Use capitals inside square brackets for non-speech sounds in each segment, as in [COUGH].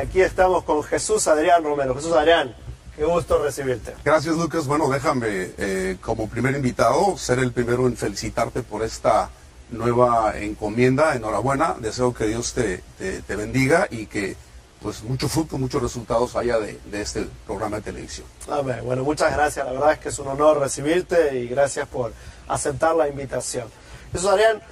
Aquí estamos con Jesús Adrián Romero. Jesús Adrián, qué gusto recibirte. Gracias Lucas. Bueno, déjame eh, como primer invitado ser el primero en felicitarte por esta nueva encomienda. Enhorabuena. Deseo que Dios te, te, te bendiga y que pues mucho fruto, muchos resultados haya de, de, este programa de televisión. Amén. Bueno, muchas gracias. La verdad es que es un honor recibirte y gracias por aceptar la invitación. Jesús Adrián,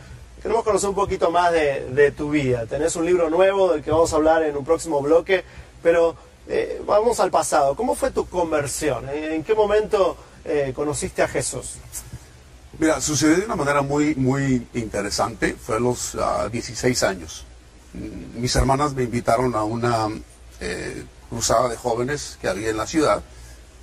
Queremos conocer un poquito más de, tu vida. Tenés un libro nuevo del que vamos a hablar en un próximo bloque, pero eh, vamos al pasado. ¿Cómo fue tu conversión? ¿En qué momento eh, conociste a Jesús? Mira, sucedió de una manera muy, muy interesante. Fue a los uh, 16 años. Mis hermanas me invitaron a una eh, cruzada de jóvenes que había en la ciudad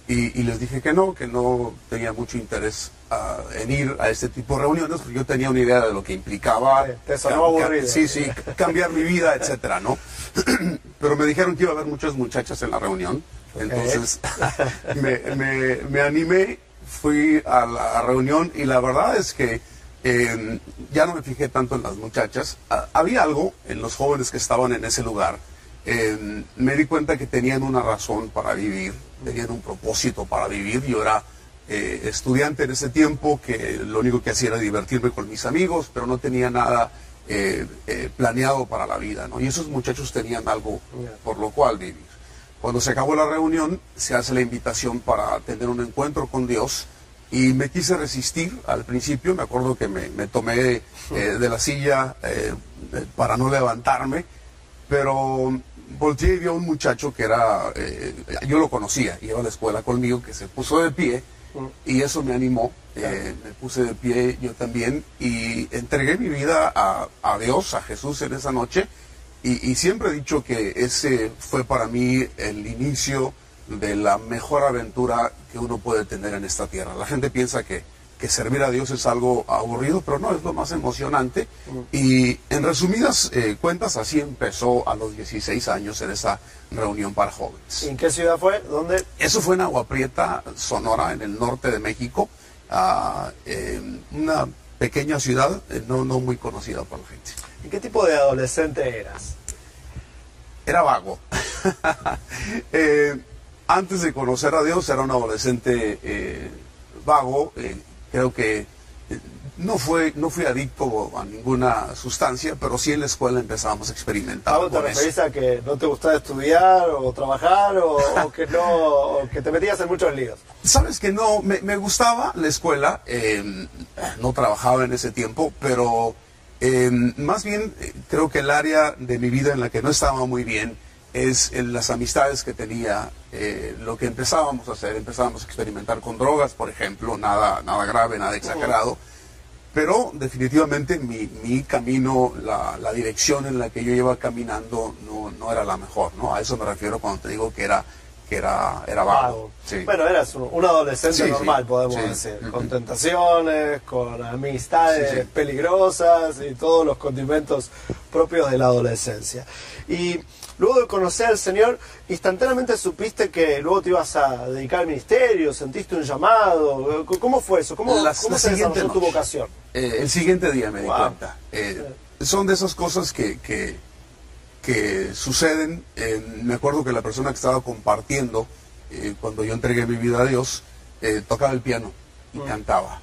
y, y, les dije que no, que no tenía mucho interés uh, en ir a este tipo de reuniones, porque yo tenía una idea de lo que implicaba. Te. Sí, sí, cambiar mi vida, [LAUGHS] etcétera, ¿no? [CLEARS THROAT] Pero me dijeron que iba a haber muchas muchachas en la reunión, entonces [LAUGHS] me, me, me, animé, fui a la reunión y la verdad es que eh, ya no me fijé tanto en las muchachas. Había algo en los jóvenes que estaban en ese lugar. Eh, me di cuenta que tenían una razón para vivir, tenían un propósito para vivir. Yo era eh, estudiante en ese tiempo que lo único que hacía era divertirme con mis amigos, pero no tenía nada eh, eh, planeado para la vida. ¿no? Y esos muchachos tenían algo por lo cual vivir. Cuando se acabó la reunión, se hace la invitación para tener un encuentro con Dios. Y me quise resistir al principio, me acuerdo que me, me tomé de la silla para no levantarme, pero volteé y vi a un muchacho que era, eh, yo lo conocía, iba a la escuela conmigo, que se puso de pie y eso me animó. Eh, me puse de pie yo también y entregué mi vida a, a Dios, a Jesús en esa noche. Y, y, siempre he dicho que ese fue para mí el inicio de la mejor aventura que uno puede tener en esta tierra. La gente piensa que, que servir a Dios es algo aburrido, pero no, es lo más emocionante. Y en resumidas eh, cuentas, así empezó a los 16 años en esa reunión para jóvenes. ¿Y en qué ciudad fue? ¿Dónde? Eso fue en Agua Prieta, Sonora, en el norte de México. Uh, eh, una pequeña ciudad eh, no, no muy conocida por la gente. ¿Y qué tipo de adolescente eras? Era vago. [LAUGHS] antes de conocer a Dios era un adolescente vago creo que no fue no fui adicto a ninguna sustancia, pero sí en la escuela empezamos a experimentar. ¿Te referís a que no te gustaba estudiar o trabajar o, o que no o que te metías en muchos líos? Sabes que no, me, me gustaba la escuela, eh, no trabajaba en ese tiempo, pero eh, más bien creo que el área de mi vida en la que no estaba muy bien es en las amistades que tenía, eh, lo que empezábamos a hacer, empezábamos a experimentar con drogas, por ejemplo, nada, nada grave, nada exagerado, pero definitivamente mi, mi camino, la, la, dirección en la que yo iba caminando no, no, era la mejor, ¿no? A eso me refiero cuando te digo que era que era, era vago. Sí. Bueno, eras un, un adolescente sí, normal, sí. podemos decir, con tentaciones, con amistades peligrosas y todos los condimentos propios de la adolescencia. Y luego de conocer al Señor, instantáneamente supiste que luego te ibas a dedicar al ministerio, sentiste un llamado. ¿Cómo fue eso? ¿Cómo, la, cómo la se desarrolló tu vocación? Eh, el siguiente día me di cuenta. Eh, son de esas cosas que, que, que suceden. Eh, me acuerdo que la persona que estaba compartiendo, cuando yo entregué mi vida a Dios, tocaba el piano y mm. cantaba.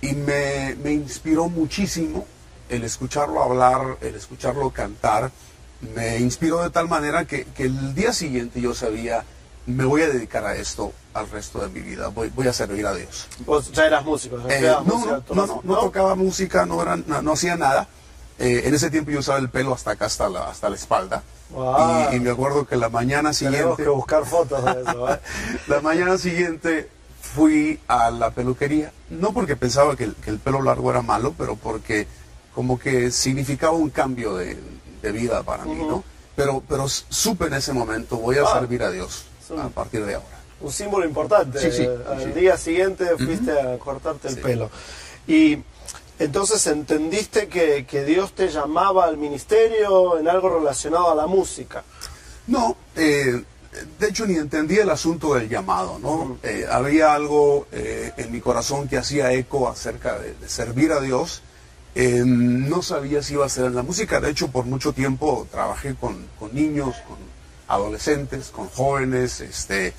Y me, me inspiró muchísimo el escucharlo hablar, el escucharlo cantar. Me inspiró de tal manera que, que el día siguiente yo sabía, me voy a dedicar a esto al resto de mi vida, voy, voy a servir a Dios. ¿Vos ya eras músico? Eh, no, no, no, no, no, tocaba música, no, era, no, hacía nada. Eh, en ese tiempo yo usaba el pelo hasta acá, hasta la, hasta la espalda. Y, y, me acuerdo que la mañana siguiente... Tenemos que buscar fotos de eso. ¿eh? [LAUGHS] la mañana siguiente fui a la peluquería, no porque pensaba que el, que el, pelo largo era malo, pero porque como que significaba un cambio de, de vida para mí, ¿no? Pero, pero supe en ese momento, voy a ah, servir a Dios a partir de ahora. Un símbolo importante. Sí, sí, Al día siguiente fuiste a cortarte el pelo. Y entonces entendiste que, que, Dios te llamaba al ministerio en algo relacionado a la música. No, eh, de hecho ni entendí el asunto del llamado, ¿no? Eh, había algo eh, en mi corazón que hacía eco acerca de, de servir a Dios. No sabía si iba a ser en la música, de hecho por mucho tiempo trabajé con, niños, con adolescentes, con jóvenes, este,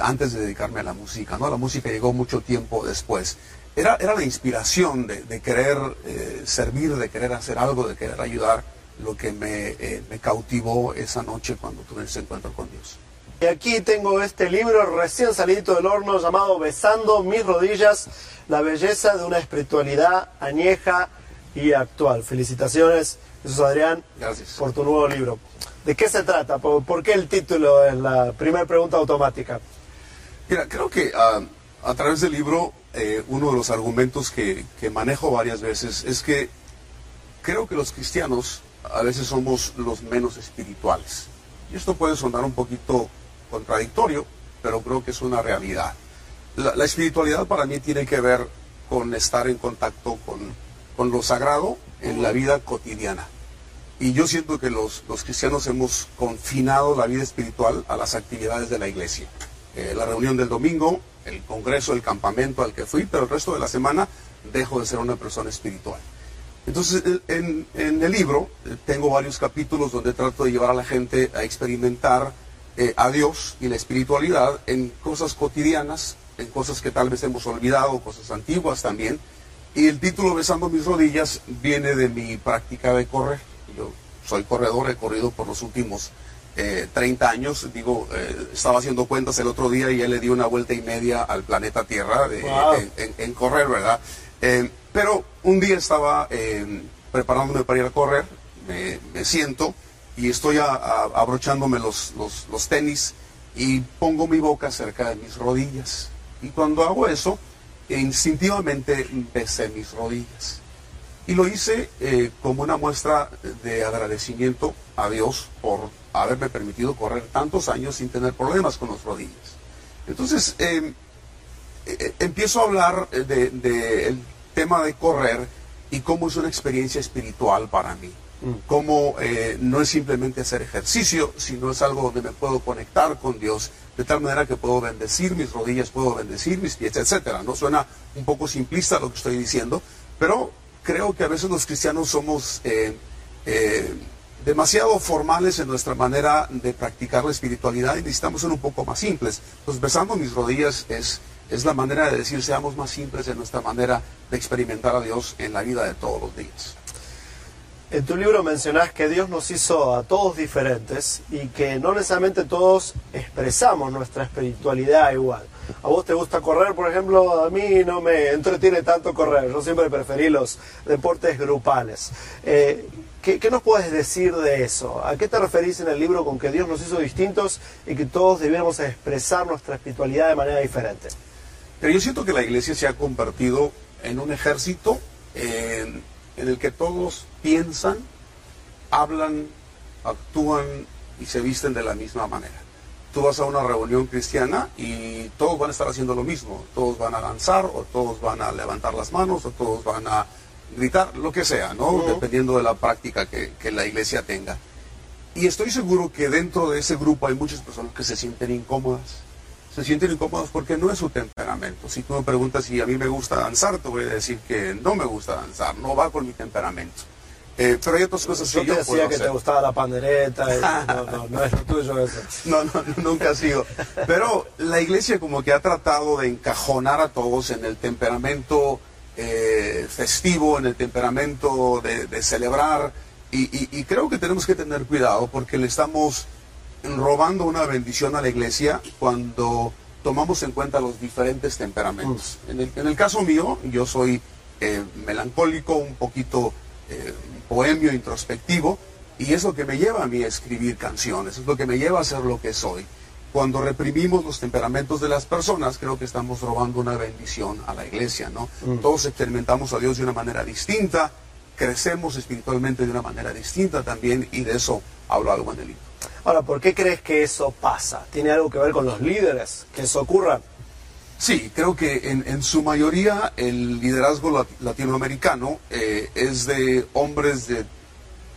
antes de dedicarme a la música, ¿no? La música llegó mucho tiempo después era, era la inspiración de, querer eh, servir, de querer hacer algo, de querer ayudar, lo que me, eh, me cautivó esa noche cuando tuve ese encuentro con Dios. Y aquí tengo este libro recién salido del horno llamado Besando mis rodillas, la belleza de una espiritualidad añeja y actual. Felicitaciones, Jesús Adrián, Gracias. por tu nuevo libro. ¿De qué se trata? ¿Por, qué el título es la primera pregunta automática? Mira, creo que ah, a través del libro eh, uno de los argumentos que, manejo varias veces es que creo que los cristianos a veces somos los menos espirituales. Y esto puede sonar un poquito contradictorio, pero creo que es una realidad. La, espiritualidad para mí tiene que ver con estar en contacto con, con, lo sagrado en la vida cotidiana. Y yo siento que los, los cristianos hemos confinado la vida espiritual a las actividades de la iglesia. Eh, la reunión del domingo, el congreso, el campamento al que fui, pero el resto de la semana dejo de ser una persona espiritual. Entonces, en, el libro eh, tengo varios capítulos donde trato de llevar a la gente a experimentar eh, a Dios y la espiritualidad en cosas cotidianas, en cosas que tal vez hemos olvidado, cosas antiguas también. Y el título Besando mis rodillas viene de mi práctica de correr. Yo soy corredor, he corrido por los últimos 30 eh, años, digo, eh, estaba haciendo cuentas el otro día y él le dio una vuelta y media al planeta Tierra en, correr, ¿verdad? Eh, pero un día estaba preparándome para ir a correr, me, siento y estoy abrochándome los, tenis y pongo mi boca cerca de mis rodillas. Y cuando hago eso, instintivamente besé mis rodillas. Y lo hice como una muestra de agradecimiento a Dios por haberme permitido correr tantos años sin tener problemas con las rodillas. Entonces, em, eh, eh, empiezo a hablar del de, tema de correr y cómo es una experiencia espiritual para mí. Cómo eh, no es simplemente hacer ejercicio, sino es algo donde me puedo conectar con Dios, de tal manera que puedo bendecir mis rodillas, puedo bendecir mis pies, etcétera. No suena un poco simplista lo que estoy diciendo, pero creo que a veces los cristianos somos demasiado formales en nuestra manera de practicar la espiritualidad y necesitamos ser un poco más simples. Entonces, besando mis rodillas es, es la manera de decir, seamos más simples en nuestra manera de experimentar a Dios en la vida de todos los días. En tu libro mencionás que Dios nos hizo a todos diferentes y que no necesariamente todos expresamos nuestra espiritualidad igual. A vos te gusta correr, por ejemplo, a mí no me entretiene tanto correr, yo siempre preferí los deportes grupales. Eh, ¿Qué, nos puedes decir de eso? ¿A qué te referís en el libro con que Dios nos hizo distintos y que todos debiéramos expresar nuestra espiritualidad de manera diferente? Pero yo siento que la iglesia se ha convertido en un ejército en, el que todos piensan, hablan, actúan y se visten de la misma manera. Tú vas a una reunión cristiana y todos van a estar haciendo lo mismo. Todos van a danzar o todos van a levantar las manos o todos van a gritar, lo que sea, ¿no? Dependiendo de la práctica que, la iglesia tenga. Y estoy seguro que dentro de ese grupo hay muchas personas que se sienten incómodas. Se sienten incómodas porque no es su temperamento. Si tú me preguntas si a mí me gusta danzar, te voy a decir que no me gusta danzar, no va con mi temperamento. Eh, pero hay otras cosas que yo, te decía que te gustaba la pandereta, no, no, no, es lo tuyo eso. [LAUGHS] No, no, nunca ha sido. Pero la iglesia como que ha tratado de encajonar a todos en el temperamento eh, festivo, en el temperamento de, celebrar. Y, creo que tenemos que tener cuidado porque le estamos robando una bendición a la iglesia cuando tomamos en cuenta los diferentes temperamentos. Mm. En, el, caso mío, yo soy eh, melancólico, un poquito eh, poemio, introspectivo, y es lo que me lleva a mí a escribir canciones, es lo que me lleva a ser lo que soy cuando reprimimos los temperamentos de las personas, creo que estamos robando una bendición a la iglesia, ¿no? Mm. Todos experimentamos a Dios de una manera distinta, crecemos espiritualmente de una manera distinta también, y de eso hablo algo en el libro. Ahora, ¿por qué crees que eso pasa? ¿Tiene algo que ver con los líderes? ¿Que eso ocurra? Sí, creo que en, su mayoría el liderazgo latinoamericano eh, es de hombres de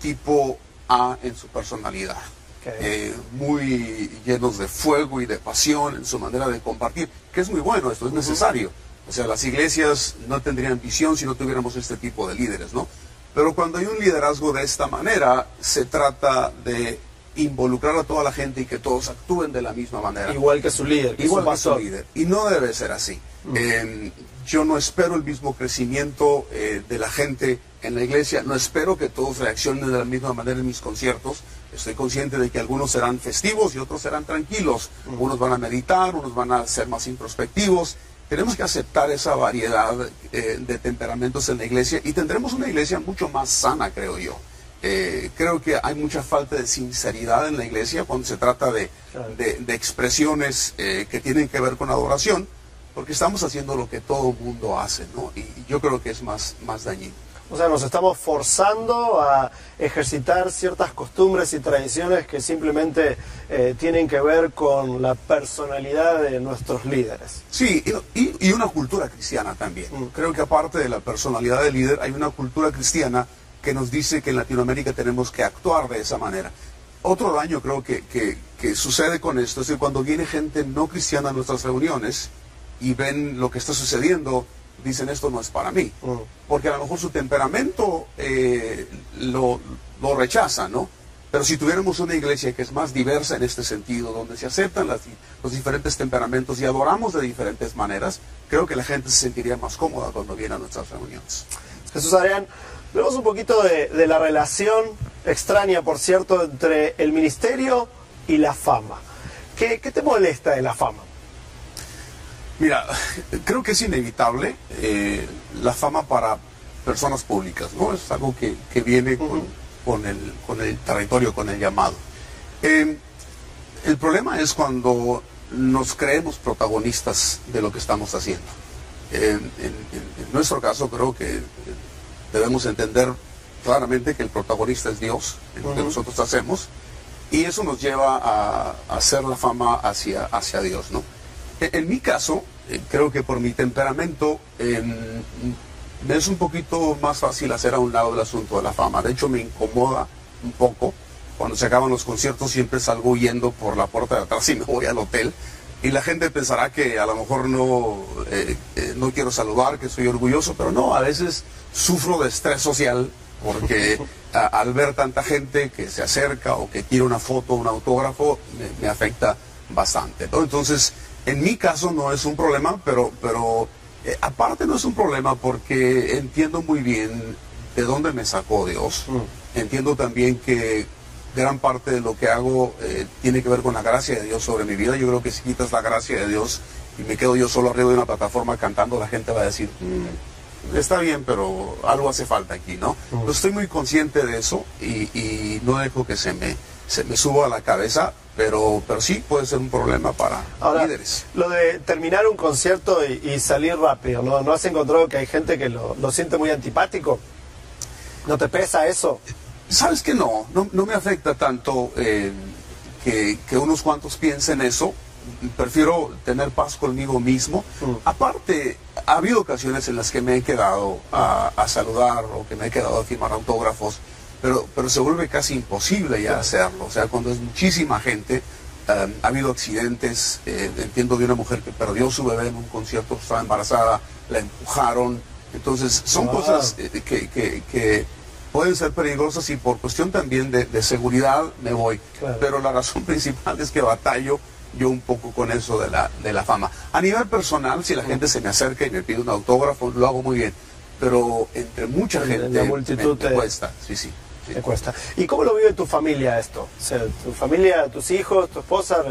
tipo A en su personalidad. Eh, muy llenos de fuego y de pasión en su manera de compartir, que es muy bueno, esto es necesario. O sea, las iglesias no tendrían visión si no tuviéramos este tipo de líderes, ¿no? Pero cuando hay un liderazgo de esta manera, se trata de involucrar a toda la gente y que todos actúen de la misma manera. Igual que su líder. Igual que su líder. Y no debe ser así. Em, yo no espero el mismo crecimiento eh, de la gente en la iglesia, no espero que todos reaccionen de la misma manera en mis conciertos. Estoy consciente de que algunos serán festivos y otros serán tranquilos. Unos van a meditar, unos van a ser más introspectivos. Tenemos que aceptar esa variedad eh, de temperamentos en la iglesia y tendremos una iglesia mucho más sana, creo yo. Eh, creo que hay mucha falta de sinceridad en la iglesia cuando se trata de, de, expresiones eh, que tienen que ver con adoración, porque estamos haciendo lo que todo el mundo hace, ¿no? Y yo creo que es más, más dañino. O sea, nos estamos forzando a ejercitar ciertas costumbres y tradiciones que simplemente eh, tienen que ver con la personalidad de nuestros líderes. Sí, y, una cultura cristiana también. Mm. Creo que aparte de la personalidad del líder, hay una cultura cristiana que nos dice que en Latinoamérica tenemos que actuar de esa manera. Otro daño creo que, que sucede con esto es que cuando viene gente no cristiana a nuestras reuniones y ven lo que está sucediendo, dicen esto no es para mí. Mm. Porque a lo mejor su temperamento eh, lo, lo, rechaza, ¿no? Pero si tuviéramos una iglesia que es más diversa en este sentido, donde se aceptan los diferentes temperamentos y adoramos de diferentes maneras, creo que la gente se sentiría más cómoda cuando viene a nuestras reuniones. Jesús Adrián, vemos un poquito de, de la relación extraña, por cierto, entre el ministerio y la fama. ¿Qué, qué te molesta de la fama? Mira, creo que es inevitable eh, la fama para personas públicas, ¿no? Es algo que, viene con, el, territorio, con el llamado. Em, el problema es cuando nos creemos protagonistas de lo que estamos haciendo. En, nuestro caso creo que debemos entender claramente que el protagonista es Dios en lo que nosotros hacemos y eso nos lleva a, hacer la fama hacia, hacia Dios, ¿no? En mi caso, eh, creo que por mi temperamento em, me es un poquito más fácil hacer a un lado el asunto de la fama. De hecho, me incomoda un poco. Cuando se acaban los conciertos siempre salgo huyendo por la puerta de atrás y me voy al hotel. Y la gente pensará que a lo mejor no, eh, eh, no quiero saludar, que soy orgulloso, pero no, a veces sufro de estrés social porque [LAUGHS] al ver tanta gente que se acerca o que quiere una foto, un autógrafo, me, afecta bastante. Entonces, en mi caso no es un problema, pero, pero eh, aparte no es un problema porque entiendo muy bien de dónde me sacó Dios. Mm. Entiendo también que gran parte de lo que hago eh, tiene que ver con la gracia de Dios sobre mi vida. Yo creo que si quitas la gracia de Dios y me quedo yo solo arriba de una plataforma cantando, la gente va a decir, mm, está bien, pero algo hace falta aquí, ¿no? Estoy muy consciente de eso y, y no dejo que se me, se me suba a la cabeza pero, pero sí puede ser un problema para líderes. Lo de terminar un concierto y, salir rápido, ¿no? ¿no has encontrado que hay gente que lo, siente muy antipático? ¿No te pesa eso? Sabes que no, no, me afecta tanto eh, que, unos cuantos piensen eso. Prefiero tener paz conmigo mismo. Mm. Aparte, ha habido ocasiones en las que me he quedado a, a saludar o que me he quedado a firmar autógrafos pero, pero se vuelve casi imposible ya hacerlo. O sea, cuando es muchísima gente, eh, ha habido accidentes, eh, entiendo de una mujer que perdió su bebé en un concierto, estaba embarazada, la empujaron. Entonces, son cosas eh, que, que, pueden ser peligrosas y por cuestión también de, seguridad me voy. Pero la razón [LAUGHS] principal es que batallo yo un poco con eso de la, de la fama. A nivel personal, si la gente se me acerca y me pide un autógrafo, lo hago muy bien. pero entre mucha gente la multitud me, cuesta, sí, sí. Me cuesta. ¿Y cómo lo vive tu familia esto? O sea, tu familia, tus hijos, tu esposa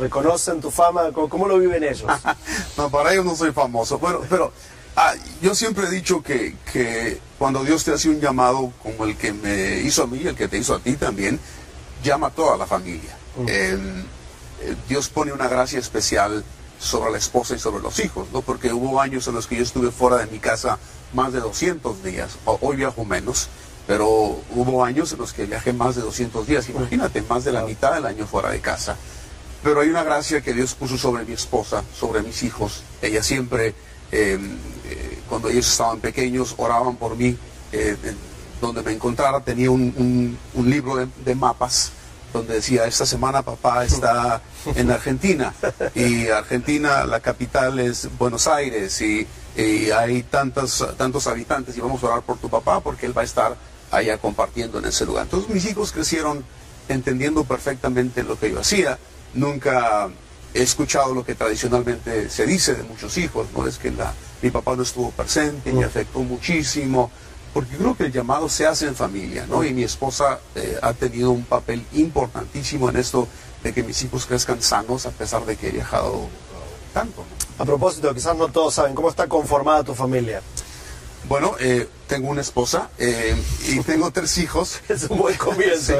reconocen tu fama, ¿cómo, lo viven ellos? [LAUGHS] no, para ellos no soy famoso, pero, pero ah, yo siempre he dicho que, que cuando Dios te hace un llamado como el que me hizo a mí, el que te hizo a ti también, llama a toda la familia. Eh, Dios pone una gracia especial sobre la esposa y sobre los hijos, ¿no? Porque hubo años en los que yo estuve fuera de mi casa más de 200 días, hoy viajo menos, pero hubo años en los que viajé más de 200 días, imagínate, más de la mitad del año fuera de casa. Pero hay una gracia que Dios puso sobre mi esposa, sobre mis hijos. Ella siempre, em, eh, cuando ellos estaban pequeños, oraban por mí. Eh, donde me encontrara tenía un, libro de mapas donde decía, esta semana papá está en Argentina y Argentina, la capital es Buenos Aires y, hay tantos, tantos habitantes y vamos a orar por tu papá porque él va a estar allá compartiendo en ese lugar. Entonces mis hijos crecieron entendiendo perfectamente lo que yo hacía. Nunca he escuchado lo que tradicionalmente se dice de muchos hijos, ¿no? Es que la, mi papá no estuvo presente, me afectó muchísimo porque creo que el llamado se hace en familia, ¿no? Y mi esposa eh, ha tenido un papel importantísimo en esto de que mis hijos crezcan sanos a pesar de que he viajado tanto. A propósito, quizás no todos saben, ¿cómo está conformada tu familia? Bueno, eh, tengo una esposa eh, y tengo tres hijos. [LAUGHS] es un buen comienzo.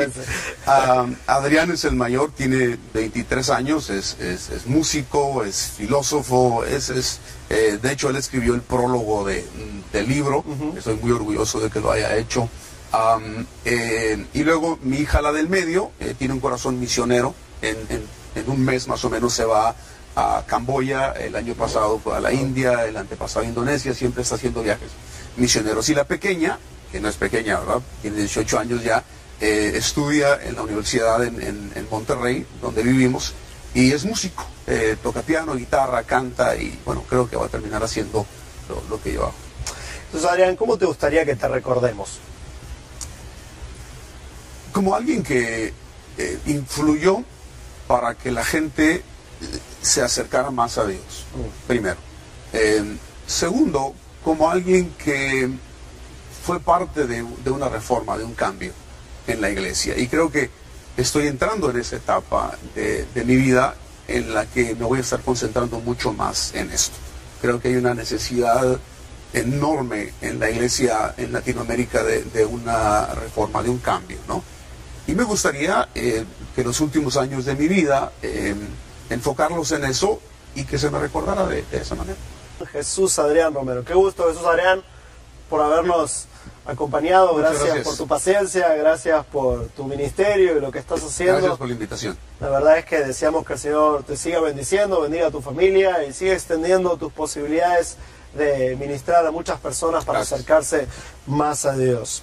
[LAUGHS] Adrián es el mayor, tiene 23 años, es, es, músico, es filósofo, es, es eh, de hecho él escribió el prólogo de, del libro, estoy muy orgulloso de que lo haya hecho. y luego mi hija, la del medio, tiene un corazón misionero, en, en, un mes más o menos se va a Camboya, el año pasado fue a la India, el antepasado a Indonesia, siempre está haciendo viajes misioneros. Y la pequeña, que no es pequeña, ¿verdad? Tiene 18 años ya, eh, estudia en la universidad en, Monterrey, donde vivimos, y es músico. Eh, toca piano, guitarra, canta y bueno, creo que va a terminar haciendo lo, que yo hago. Entonces, Adrián, ¿cómo te gustaría que te recordemos? Como alguien que eh, influyó para que la gente se acercara más a Dios, mm. primero. segundo, como alguien que fue parte de, una reforma, de un cambio en la iglesia. Y creo que estoy entrando en esa etapa de, mi vida en la que me voy a estar concentrando mucho más en esto. Creo que hay una necesidad enorme en la iglesia en Latinoamérica de, una reforma, de un cambio, ¿no? Y me gustaría eh, que los últimos años de mi vida eh, enfocarlos en eso y que se me recordara de esa manera. Jesús Adrián Romero. Qué gusto, Jesús Adrián, por habernos acompañado. Gracias, por tu paciencia, gracias por tu ministerio y lo que estás haciendo. Gracias por la invitación. La verdad es que deseamos que el Señor te siga bendiciendo, bendiga a tu familia y siga extendiendo tus posibilidades de ministrar a muchas personas para acercarse más a Dios.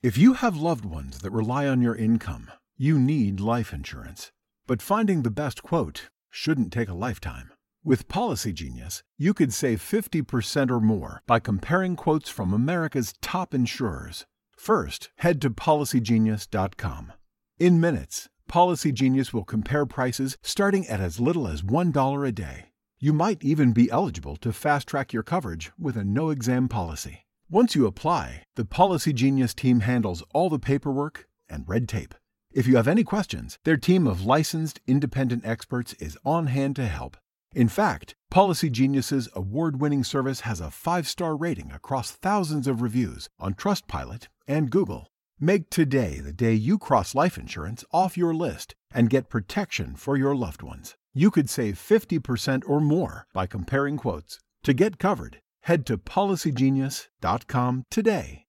If you have loved ones that rely on your income, you need life insurance. But finding the best quote shouldn't take a lifetime. With Policy Genius, you could save 50% or more by comparing quotes from America's top insurers. First, head to policygenius.com. In minutes, Policy Genius will compare prices starting at as little as $1 a day. You might even be eligible to fast track your coverage with a no exam policy. Once you apply, the Policy Genius team handles all the paperwork and red tape. If you have any questions, their team of licensed independent experts is on hand to help. In fact, Policy Genius's award-winning service has a 5-star rating across thousands of reviews on Trustpilot and Google. Make today the day you cross life insurance off your list and get protection for your loved ones. You could save 50% or more by comparing quotes. To get covered, Head to policygenius.com today.